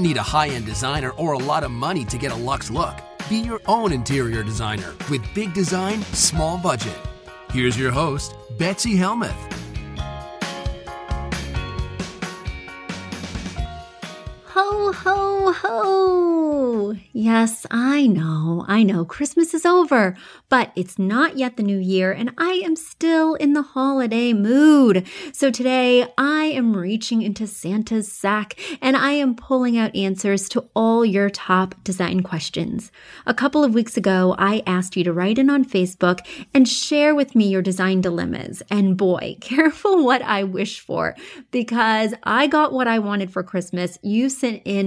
Don't need a high end designer or a lot of money to get a luxe look. Be your own interior designer with big design, small budget. Here's your host, Betsy Helmuth. Ho, ho, ho! Yes, I know, I know, Christmas is over, but it's not yet the new year, and I am still in the holiday mood. So today I am reaching into Santa's sack and I am pulling out answers to all your top design questions. A couple of weeks ago, I asked you to write in on Facebook and share with me your design dilemmas. And boy, careful what I wish for because I got what I wanted for Christmas. You sent in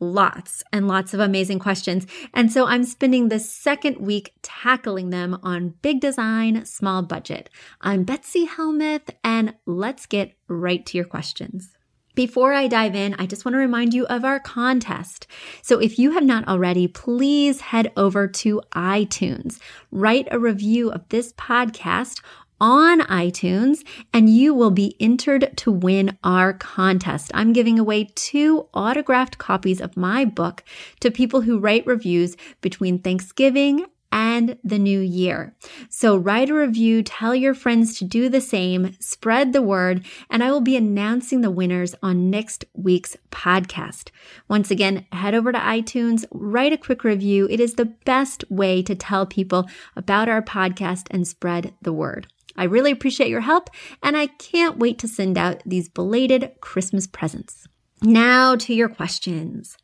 lots and lots of amazing questions. And so I'm spending the second week tackling them on big design, small budget. I'm Betsy Helmuth, and let's get right to your questions. Before I dive in, I just want to remind you of our contest. So if you have not already, please head over to iTunes, write a review of this podcast on iTunes and you will be entered to win our contest. I'm giving away two autographed copies of my book to people who write reviews between Thanksgiving and the new year. So write a review, tell your friends to do the same, spread the word, and I will be announcing the winners on next week's podcast. Once again, head over to iTunes, write a quick review. It is the best way to tell people about our podcast and spread the word. I really appreciate your help, and I can't wait to send out these belated Christmas presents. Now to your questions.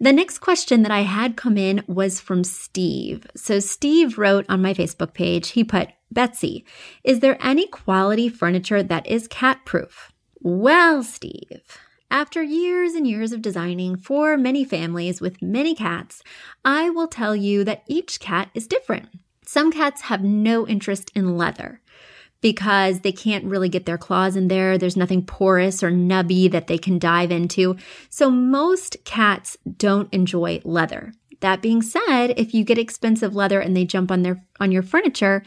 The next question that I had come in was from Steve. So, Steve wrote on my Facebook page, he put, Betsy, is there any quality furniture that is cat proof? Well, Steve, after years and years of designing for many families with many cats, I will tell you that each cat is different. Some cats have no interest in leather because they can't really get their claws in there. There's nothing porous or nubby that they can dive into. So most cats don't enjoy leather. That being said, if you get expensive leather and they jump on their on your furniture,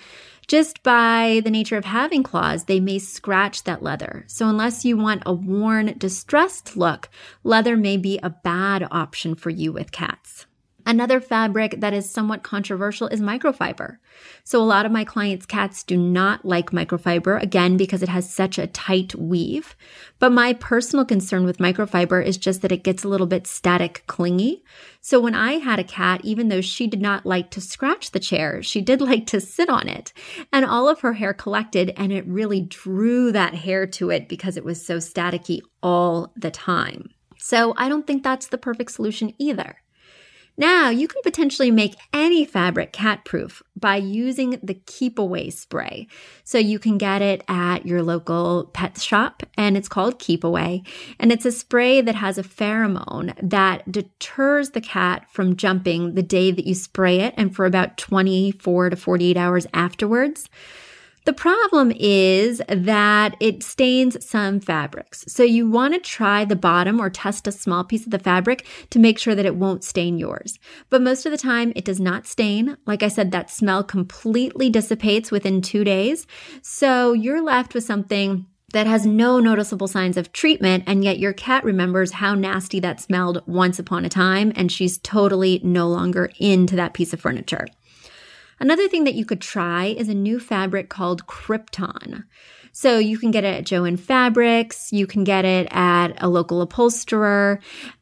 just by the nature of having claws, they may scratch that leather. So unless you want a worn, distressed look, leather may be a bad option for you with cats. Another fabric that is somewhat controversial is microfiber. So a lot of my clients' cats do not like microfiber, again, because it has such a tight weave. But my personal concern with microfiber is just that it gets a little bit static clingy. So when I had a cat, even though she did not like to scratch the chair, she did like to sit on it. And all of her hair collected and it really drew that hair to it because it was so staticky all the time. So I don't think that's the perfect solution either. Now, you can potentially make any fabric cat proof by using the Keep Away spray. So you can get it at your local pet shop and it's called Keep Away. And it's a spray that has a pheromone that deters the cat from jumping the day that you spray it and for about 24 to 48 hours afterwards. The problem is that it stains some fabrics. So you want to try the bottom or test a small piece of the fabric to make sure that it won't stain yours. But most of the time it does not stain. Like I said, that smell completely dissipates within two days. So you're left with something that has no noticeable signs of treatment, and yet your cat remembers how nasty that smelled once upon a time, and she's totally no longer into that piece of furniture. Another thing that you could try is a new fabric called Crypton. So you can get it at Joann Fabrics. You can get it at a local upholsterer.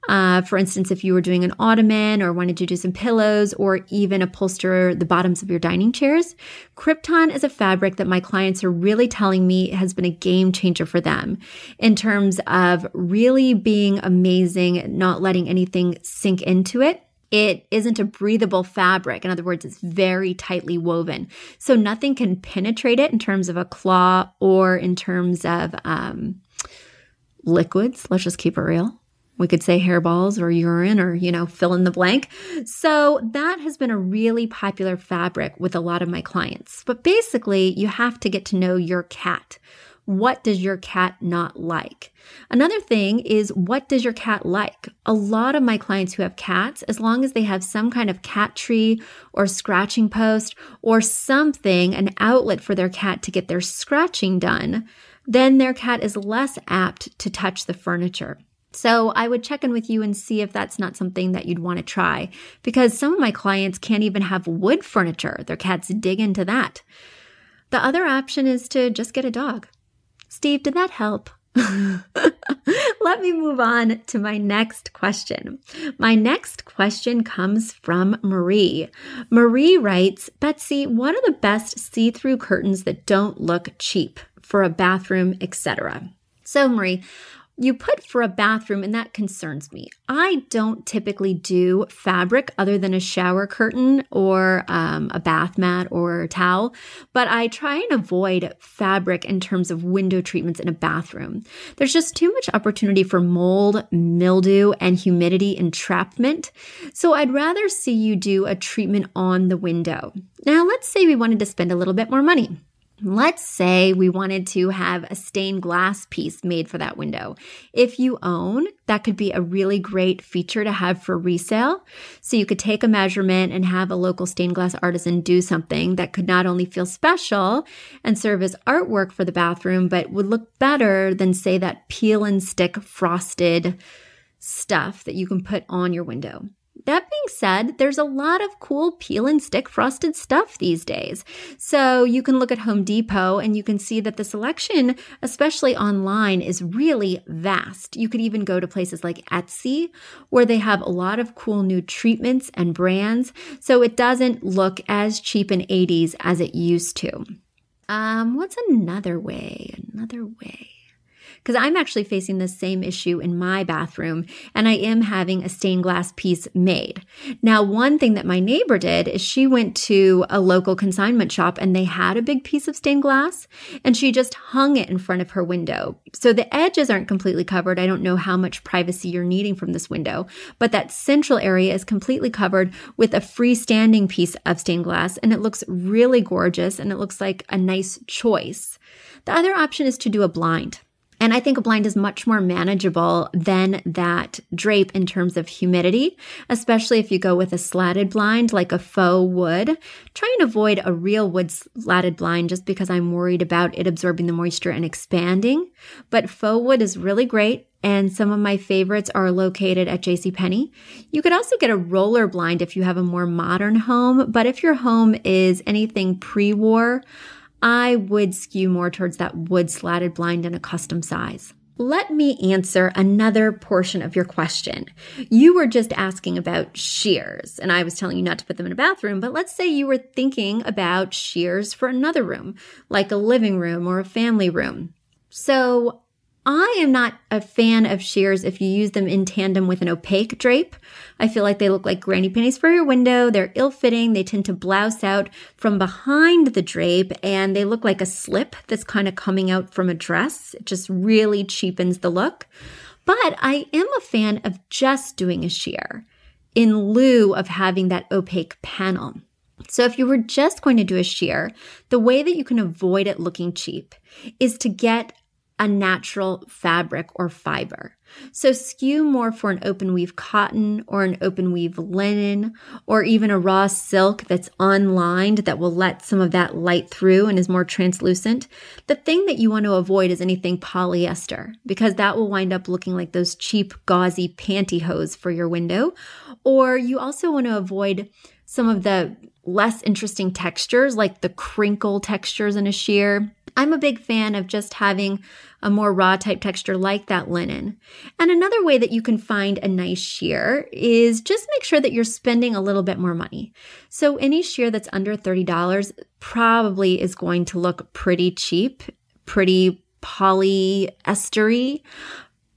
Uh, for instance, if you were doing an ottoman or wanted to do some pillows or even upholster the bottoms of your dining chairs, Crypton is a fabric that my clients are really telling me has been a game changer for them in terms of really being amazing, not letting anything sink into it it isn't a breathable fabric. In other words, it's very tightly woven. So nothing can penetrate it in terms of a claw or in terms of um, liquids. Let's just keep it real. We could say hairballs or urine or, you know, fill in the blank. So that has been a really popular fabric with a lot of my clients. But basically, you have to get to know your cat. What does your cat not like? Another thing is, what does your cat like? A lot of my clients who have cats, as long as they have some kind of cat tree or scratching post or something, an outlet for their cat to get their scratching done, then their cat is less apt to touch the furniture. So I would check in with you and see if that's not something that you'd want to try because some of my clients can't even have wood furniture. Their cats dig into that. The other option is to just get a dog. Steve, did that help? Let me move on to my next question. My next question comes from Marie. Marie writes, Betsy, what are the best see-through curtains that don't look cheap for a bathroom, etc.? So, Marie, you put for a bathroom, and that concerns me. I don't typically do fabric other than a shower curtain or um, a bath mat or a towel, but I try and avoid fabric in terms of window treatments in a bathroom. There's just too much opportunity for mold, mildew, and humidity entrapment. So I'd rather see you do a treatment on the window. Now, let's say we wanted to spend a little bit more money. Let's say we wanted to have a stained glass piece made for that window. If you own, that could be a really great feature to have for resale. So you could take a measurement and have a local stained glass artisan do something that could not only feel special and serve as artwork for the bathroom, but would look better than, say, that peel and stick frosted stuff that you can put on your window. That being said, there's a lot of cool peel and stick frosted stuff these days. So you can look at Home Depot and you can see that the selection, especially online, is really vast. You could even go to places like Etsy where they have a lot of cool new treatments and brands. So it doesn't look as cheap in 80s as it used to. Um, what's another way? Another way because I'm actually facing the same issue in my bathroom and I am having a stained glass piece made. Now, one thing that my neighbor did is she went to a local consignment shop and they had a big piece of stained glass and she just hung it in front of her window. So the edges aren't completely covered. I don't know how much privacy you're needing from this window, but that central area is completely covered with a freestanding piece of stained glass and it looks really gorgeous and it looks like a nice choice. The other option is to do a blind. And I think a blind is much more manageable than that drape in terms of humidity, especially if you go with a slatted blind like a faux wood. Try and avoid a real wood slatted blind just because I'm worried about it absorbing the moisture and expanding. But faux wood is really great and some of my favorites are located at JCPenney. You could also get a roller blind if you have a more modern home, but if your home is anything pre-war, I would skew more towards that wood slatted blind in a custom size. Let me answer another portion of your question. You were just asking about sheers, and I was telling you not to put them in a bathroom, but let's say you were thinking about sheers for another room, like a living room or a family room. So I am not a fan of sheers if you use them in tandem with an opaque drape. I feel like they look like granny panties for your window. They're ill fitting. They tend to blouse out from behind the drape and they look like a slip that's kind of coming out from a dress. It just really cheapens the look. But I am a fan of just doing a sheer in lieu of having that opaque panel. So if you were just going to do a sheer, the way that you can avoid it looking cheap is to get a natural fabric or fiber. So skew more for an open weave cotton or an open weave linen or even a raw silk that's unlined that will let some of that light through and is more translucent. The thing that you want to avoid is anything polyester because that will wind up looking like those cheap gauzy pantyhose for your window. Or you also want to avoid some of the less interesting textures like the crinkle textures in a sheer I'm a big fan of just having a more raw type texture like that linen. And another way that you can find a nice sheer is just make sure that you're spending a little bit more money. So any sheer that's under $30 probably is going to look pretty cheap, pretty polyestery,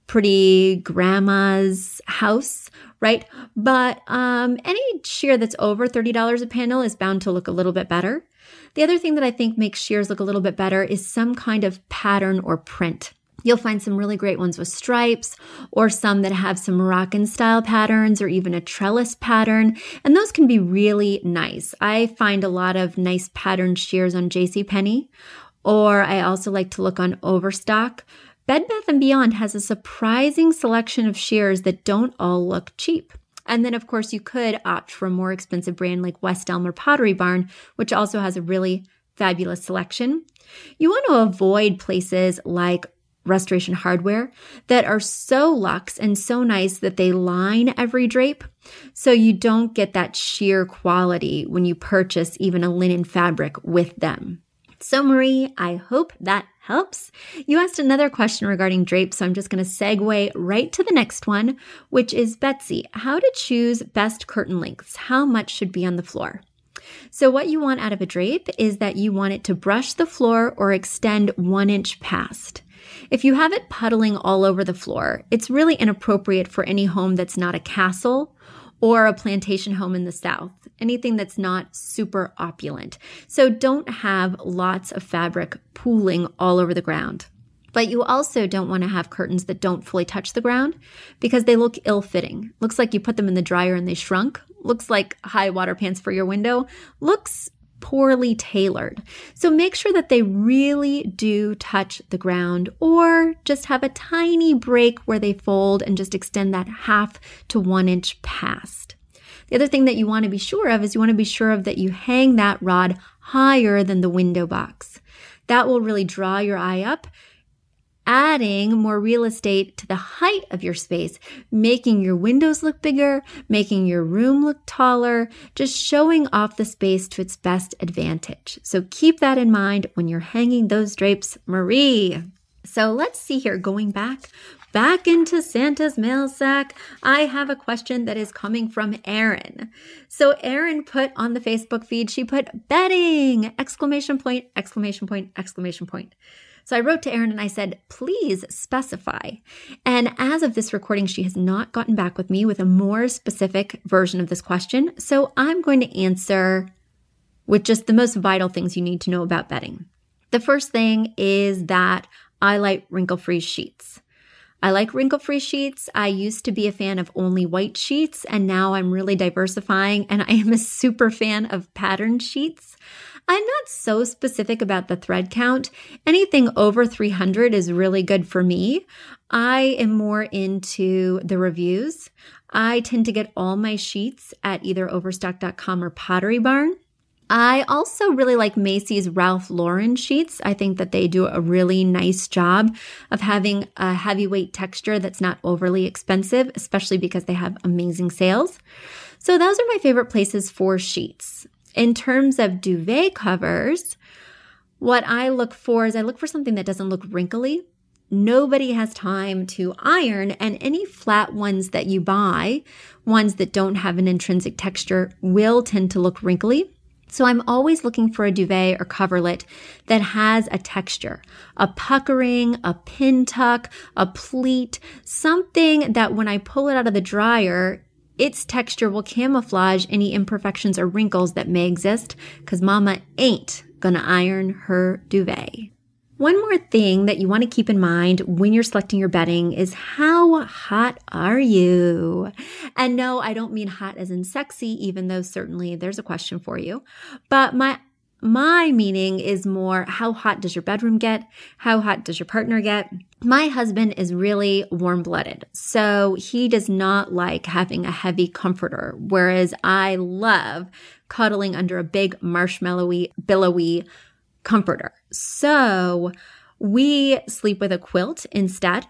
pretty grandma's house, right? But um, any sheer that's over $30 a panel is bound to look a little bit better. The other thing that I think makes sheers look a little bit better is some kind of pattern or print. You'll find some really great ones with stripes or some that have some Moroccan style patterns or even a trellis pattern. And those can be really nice. I find a lot of nice patterned sheers on JCPenney or I also like to look on Overstock. Bed Bath & Beyond has a surprising selection of sheers that don't all look cheap. And then, of course, you could opt for a more expensive brand like West Elm or Pottery Barn, which also has a really fabulous selection. You want to avoid places like restoration hardware that are so luxe and so nice that they line every drape. So you don't get that sheer quality when you purchase even a linen fabric with them. So, Marie, I hope that helps. You asked another question regarding drapes, so I'm just going to segue right to the next one, which is Betsy, how to choose best curtain lengths. How much should be on the floor? So, what you want out of a drape is that you want it to brush the floor or extend one inch past. If you have it puddling all over the floor, it's really inappropriate for any home that's not a castle or a plantation home in the South, anything that's not super opulent. So don't have lots of fabric pooling all over the ground. But you also don't want to have curtains that don't fully touch the ground because they look ill fitting. Looks like you put them in the dryer and they shrunk. Looks like high water pants for your window. Looks poorly tailored. So make sure that they really do touch the ground or just have a tiny break where they fold and just extend that half to one inch past. The other thing that you want to be sure of is you want to be sure of that you hang that rod higher than the window box. That will really draw your eye up adding more real estate to the height of your space, making your windows look bigger, making your room look taller, just showing off the space to its best advantage. So keep that in mind when you're hanging those drapes, Marie. So let's see here, going back back into Santa's mail sack, I have a question that is coming from Erin. So Erin put on the Facebook feed, she put bedding! Exclamation point, exclamation point, exclamation point. So I wrote to Erin and I said, please specify. And as of this recording, she has not gotten back with me with a more specific version of this question. So I'm going to answer with just the most vital things you need to know about bedding. The first thing is that I like wrinkle free sheets. I like wrinkle free sheets. I used to be a fan of only white sheets, and now I'm really diversifying, and I am a super fan of patterned sheets. I'm not so specific about the thread count. Anything over 300 is really good for me. I am more into the reviews. I tend to get all my sheets at either overstock.com or Pottery Barn. I also really like Macy's Ralph Lauren sheets. I think that they do a really nice job of having a heavyweight texture that's not overly expensive, especially because they have amazing sales. So those are my favorite places for sheets. In terms of duvet covers, what I look for is I look for something that doesn't look wrinkly. Nobody has time to iron, and any flat ones that you buy, ones that don't have an intrinsic texture, will tend to look wrinkly. So I'm always looking for a duvet or coverlet that has a texture, a puckering, a pin tuck, a pleat, something that when I pull it out of the dryer, its texture will camouflage any imperfections or wrinkles that may exist because mama ain't gonna iron her duvet. One more thing that you want to keep in mind when you're selecting your bedding is how hot are you? And no, I don't mean hot as in sexy, even though certainly there's a question for you. But my My meaning is more how hot does your bedroom get? How hot does your partner get? My husband is really warm blooded, so he does not like having a heavy comforter, whereas I love cuddling under a big marshmallowy, billowy comforter. So we sleep with a quilt instead.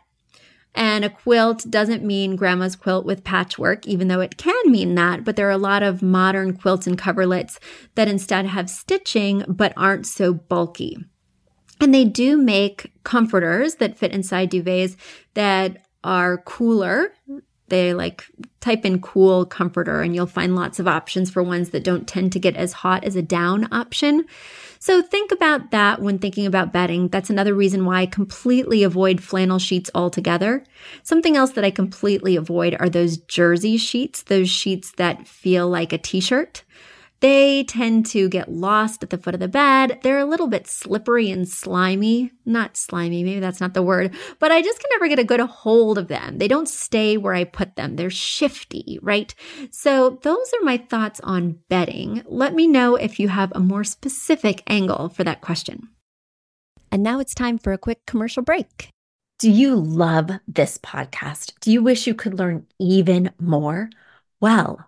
And a quilt doesn't mean grandma's quilt with patchwork, even though it can mean that. But there are a lot of modern quilts and coverlets that instead have stitching but aren't so bulky. And they do make comforters that fit inside duvets that are cooler. They like type in cool comforter and you'll find lots of options for ones that don't tend to get as hot as a down option. So think about that when thinking about bedding. That's another reason why I completely avoid flannel sheets altogether. Something else that I completely avoid are those jersey sheets, those sheets that feel like a t-shirt. They tend to get lost at the foot of the bed. They're a little bit slippery and slimy. Not slimy, maybe that's not the word, but I just can never get a good hold of them. They don't stay where I put them. They're shifty, right? So those are my thoughts on bedding. Let me know if you have a more specific angle for that question. And now it's time for a quick commercial break. Do you love this podcast? Do you wish you could learn even more? Well,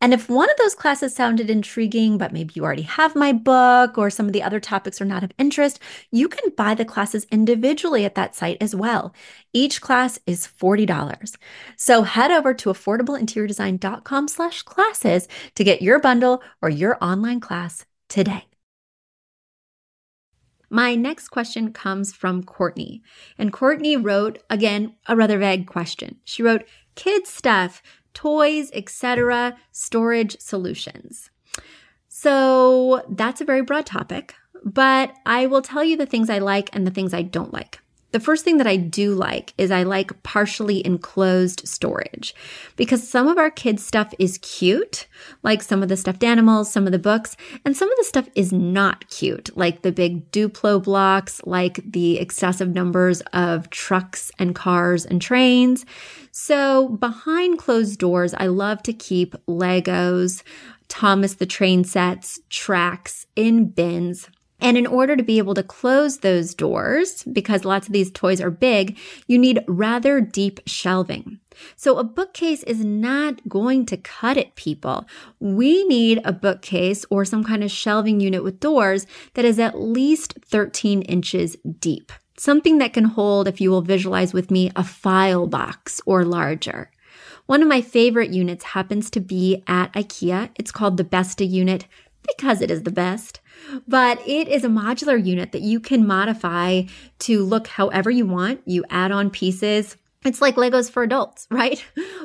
And if one of those classes sounded intriguing, but maybe you already have my book or some of the other topics are not of interest, you can buy the classes individually at that site as well. Each class is $40. So head over to affordableinteriordesign.com slash classes to get your bundle or your online class today. My next question comes from Courtney. And Courtney wrote, again, a rather vague question. She wrote, Kids stuff toys, etc., storage solutions. So that's a very broad topic, but I will tell you the things I like and the things I don't like. The first thing that I do like is I like partially enclosed storage because some of our kids' stuff is cute, like some of the stuffed animals, some of the books, and some of the stuff is not cute, like the big Duplo blocks, like the excessive numbers of trucks and cars and trains. So behind closed doors, I love to keep Legos, Thomas the Train sets, tracks in bins and in order to be able to close those doors, because lots of these toys are big, you need rather deep shelving. So a bookcase is not going to cut it, people. We need a bookcase or some kind of shelving unit with doors that is at least 13 inches deep. Something that can hold, if you will visualize with me, a file box or larger. One of my favorite units happens to be at IKEA. It's called the Besta unit because it is the best but it is a modular unit that you can modify to look however you want. You add on pieces it's like Legos for adults, right?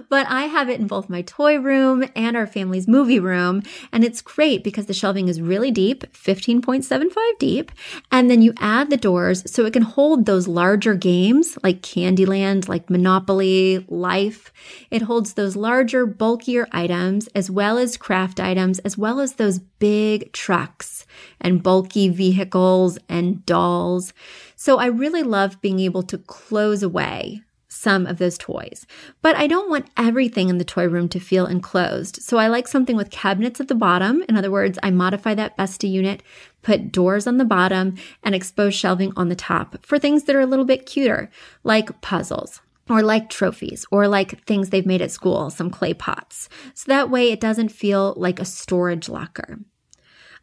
But I have it in both my toy room and our family's movie room. And it's great because the shelving is really deep, 15.75 deep. And then you add the doors so it can hold those larger games like Candyland, like Monopoly, Life. It holds those larger, bulkier items as well as craft items, as well as those big trucks and bulky vehicles and dolls. So I really love being able to close away some of those toys. But I don't want everything in the toy room to feel enclosed. So I like something with cabinets at the bottom. In other words, I modify that Besta unit, put doors on the bottom, and expose shelving on the top for things that are a little bit cuter, like puzzles. Or like trophies, or like things they've made at school, some clay pots. So that way it doesn't feel like a storage locker.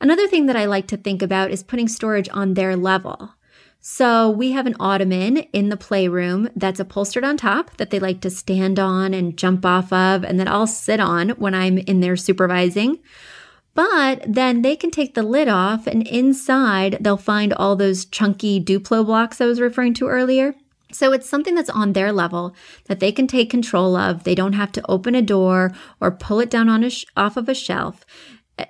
Another thing that I like to think about is putting storage on their level. So we have an ottoman in the playroom that's upholstered on top that they like to stand on and jump off of, and that I'll sit on when I'm in there supervising. But then they can take the lid off, and inside they'll find all those chunky Duplo blocks I was referring to earlier. So it's something that's on their level that they can take control of. They don't have to open a door or pull it down on sh- off of a shelf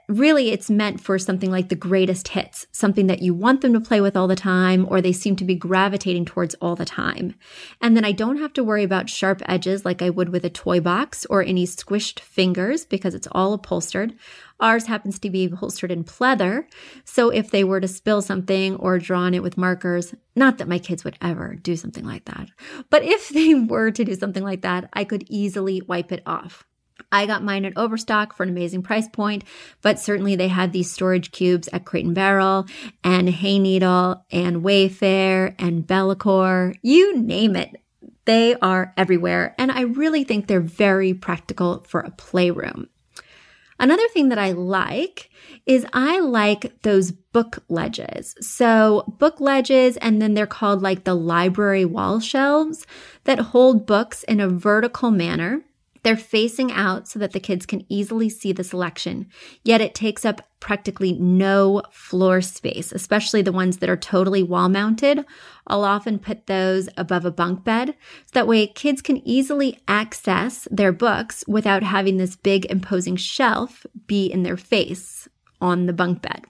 really it's meant for something like the greatest hits, something that you want them to play with all the time or they seem to be gravitating towards all the time. And then I don't have to worry about sharp edges like I would with a toy box or any squished fingers because it's all upholstered. Ours happens to be upholstered in pleather. So if they were to spill something or draw on it with markers, not that my kids would ever do something like that, but if they were to do something like that, I could easily wipe it off. I got mine at Overstock for an amazing price point, but certainly they had these storage cubes at Crate and Barrel and Hayneedle and Wayfair and Bellacor, you name it. They are everywhere, and I really think they're very practical for a playroom. Another thing that I like is I like those book ledges. So, book ledges, and then they're called like the library wall shelves that hold books in a vertical manner. They're facing out so that the kids can easily see the selection, yet it takes up practically no floor space, especially the ones that are totally wall mounted. I'll often put those above a bunk bed so that way kids can easily access their books without having this big imposing shelf be in their face on the bunk bed.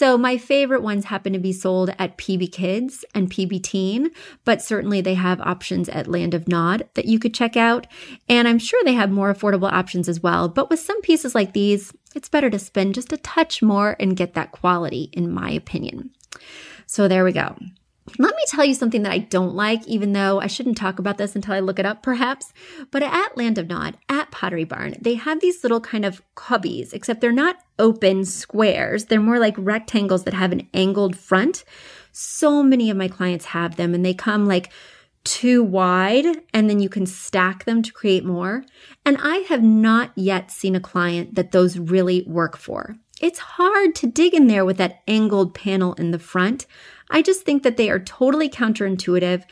So my favorite ones happen to be sold at PB Kids and PB Teen, but certainly they have options at Land of Nod that you could check out. And I'm sure they have more affordable options as well. But with some pieces like these, it's better to spend just a touch more and get that quality, in my opinion. So there we go. Let me tell you something that I don't like, even though I shouldn't talk about this until I look it up, perhaps. But at Land of Nod, at Pottery Barn, they have these little kind of cubbies, except they're not open squares. They're more like rectangles that have an angled front. So many of my clients have them, and they come like too wide, and then you can stack them to create more. And I have not yet seen a client that those really work for. It's hard to dig in there with that angled panel in the front. I just think that they are totally counterintuitive.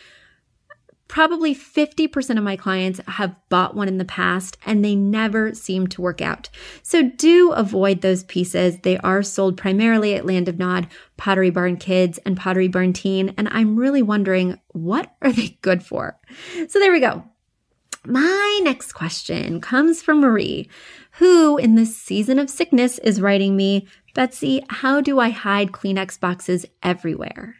Probably 50% of my clients have bought one in the past and they never seem to work out. So do avoid those pieces. They are sold primarily at Land of Nod, Pottery Barn Kids, and Pottery Barn Teen. And I'm really wondering, what are they good for? So there we go. My next question comes from Marie, who in this season of sickness is writing me, Betsy, how do I hide Kleenex boxes everywhere?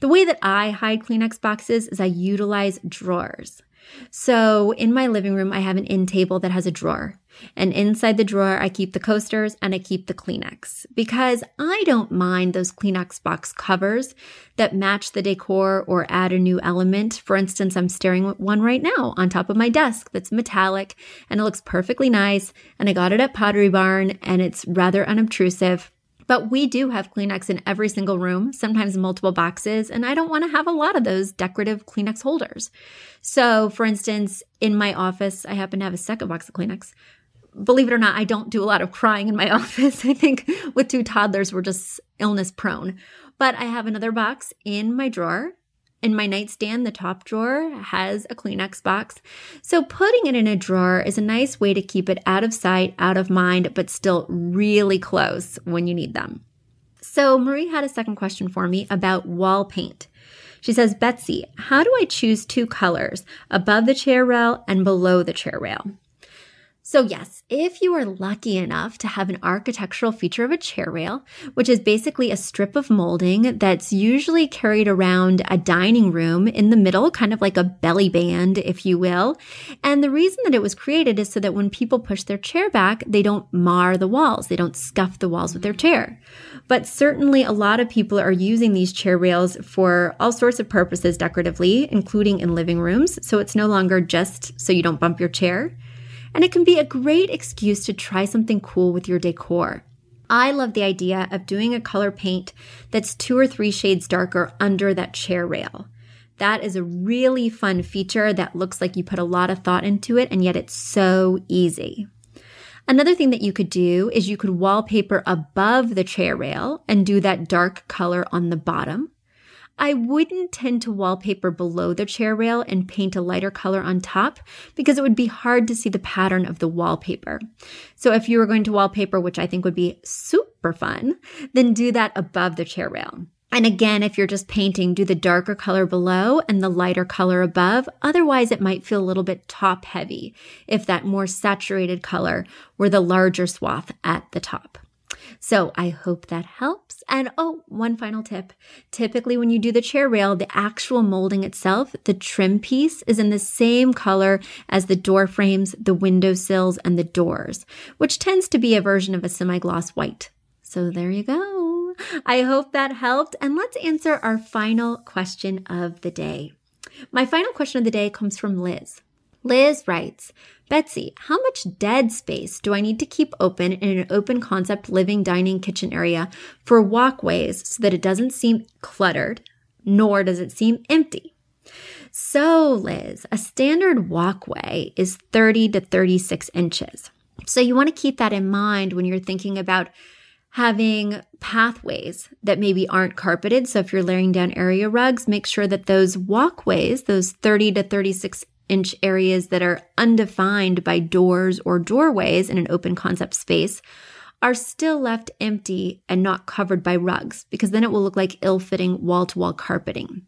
The way that I hide Kleenex boxes is I utilize drawers. So in my living room, I have an end table that has a drawer. And inside the drawer, I keep the coasters and I keep the Kleenex because I don't mind those Kleenex box covers that match the decor or add a new element. For instance, I'm staring at one right now on top of my desk that's metallic and it looks perfectly nice. And I got it at Pottery Barn and it's rather unobtrusive. But we do have Kleenex in every single room, sometimes multiple boxes, and I don't want to have a lot of those decorative Kleenex holders. So, for instance, in my office, I happen to have a second box of Kleenex. Believe it or not, I don't do a lot of crying in my office. I think with two toddlers, we're just illness prone. But I have another box in my drawer in my nightstand, the top drawer has a Kleenex box. So putting it in a drawer is a nice way to keep it out of sight, out of mind, but still really close when you need them. So Marie had a second question for me about wall paint. She says, Betsy, how do I choose two colors above the chair rail and below the chair rail? So, yes, if you are lucky enough to have an architectural feature of a chair rail, which is basically a strip of molding that's usually carried around a dining room in the middle, kind of like a belly band, if you will. And the reason that it was created is so that when people push their chair back, they don't mar the walls, they don't scuff the walls with their chair. But certainly, a lot of people are using these chair rails for all sorts of purposes decoratively, including in living rooms. So, it's no longer just so you don't bump your chair and it can be a great excuse to try something cool with your decor. I love the idea of doing a color paint that's two or three shades darker under that chair rail. That is a really fun feature that looks like you put a lot of thought into it, and yet it's so easy. Another thing that you could do is you could wallpaper above the chair rail and do that dark color on the bottom. I wouldn't tend to wallpaper below the chair rail and paint a lighter color on top because it would be hard to see the pattern of the wallpaper. So if you were going to wallpaper, which I think would be super fun, then do that above the chair rail. And again, if you're just painting, do the darker color below and the lighter color above. Otherwise, it might feel a little bit top heavy if that more saturated color were the larger swath at the top. So I hope that helps. And oh, one final tip. Typically, when you do the chair rail, the actual molding itself, the trim piece is in the same color as the door frames, the window sills, and the doors, which tends to be a version of a semi gloss white. So there you go. I hope that helped. And let's answer our final question of the day. My final question of the day comes from Liz. Liz writes, Betsy, how much dead space do I need to keep open in an open concept living, dining, kitchen area for walkways so that it doesn't seem cluttered, nor does it seem empty? So, Liz, a standard walkway is 30 to 36 inches. So, you want to keep that in mind when you're thinking about having pathways that maybe aren't carpeted. So if you're laying down area rugs, make sure that those walkways, those 30 to 36 inch areas that are undefined by doors or doorways in an open concept space, are still left empty and not covered by rugs because then it will look like ill fitting wall to wall carpeting.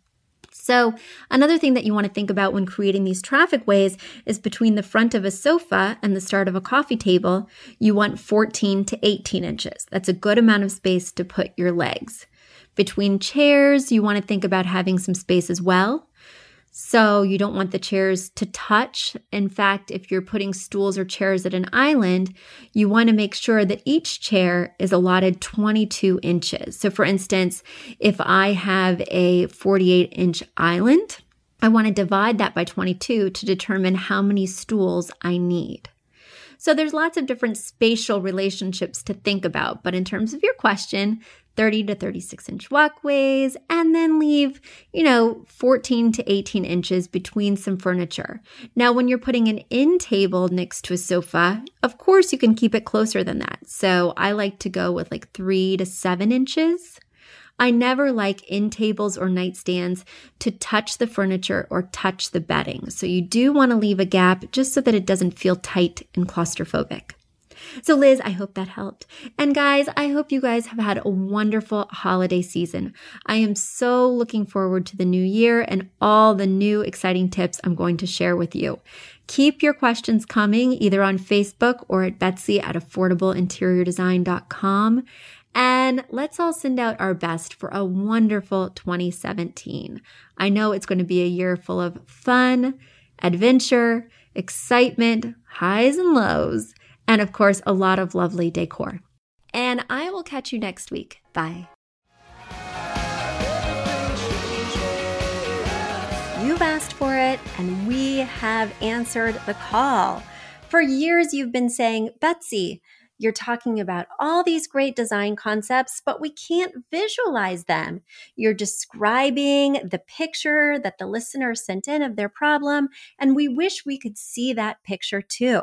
So, another thing that you want to think about when creating these traffic ways is between the front of a sofa and the start of a coffee table, you want 14 to 18 inches. That's a good amount of space to put your legs. Between chairs, you want to think about having some space as well. So you don't want the chairs to touch. In fact, if you're putting stools or chairs at an island, you want to make sure that each chair is allotted 22 inches. So for instance, if I have a 48 inch island, I want to divide that by 22 to determine how many stools I need. So there's lots of different spatial relationships to think about, but in terms of your question, 30 to 36 inch walkways, and then leave, you know, 14 to 18 inches between some furniture. Now, when you're putting an end table next to a sofa, of course you can keep it closer than that. So I like to go with like three to seven inches. I never like end tables or nightstands to touch the furniture or touch the bedding. So you do want to leave a gap just so that it doesn't feel tight and claustrophobic. So, Liz, I hope that helped. And guys, I hope you guys have had a wonderful holiday season. I am so looking forward to the new year and all the new exciting tips I'm going to share with you. Keep your questions coming either on Facebook or at Betsy at affordableinteriordesign.com. And let's all send out our best for a wonderful 2017. I know it's going to be a year full of fun, adventure, excitement, highs and lows and of course, a lot of lovely decor. And I will catch you next week. Bye. You've asked for it, and we have answered the call. For years, you've been saying, Betsy, you're talking about all these great design concepts, but we can't visualize them. You're describing the picture that the listener sent in of their problem, and we wish we could see that picture too.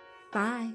Bye.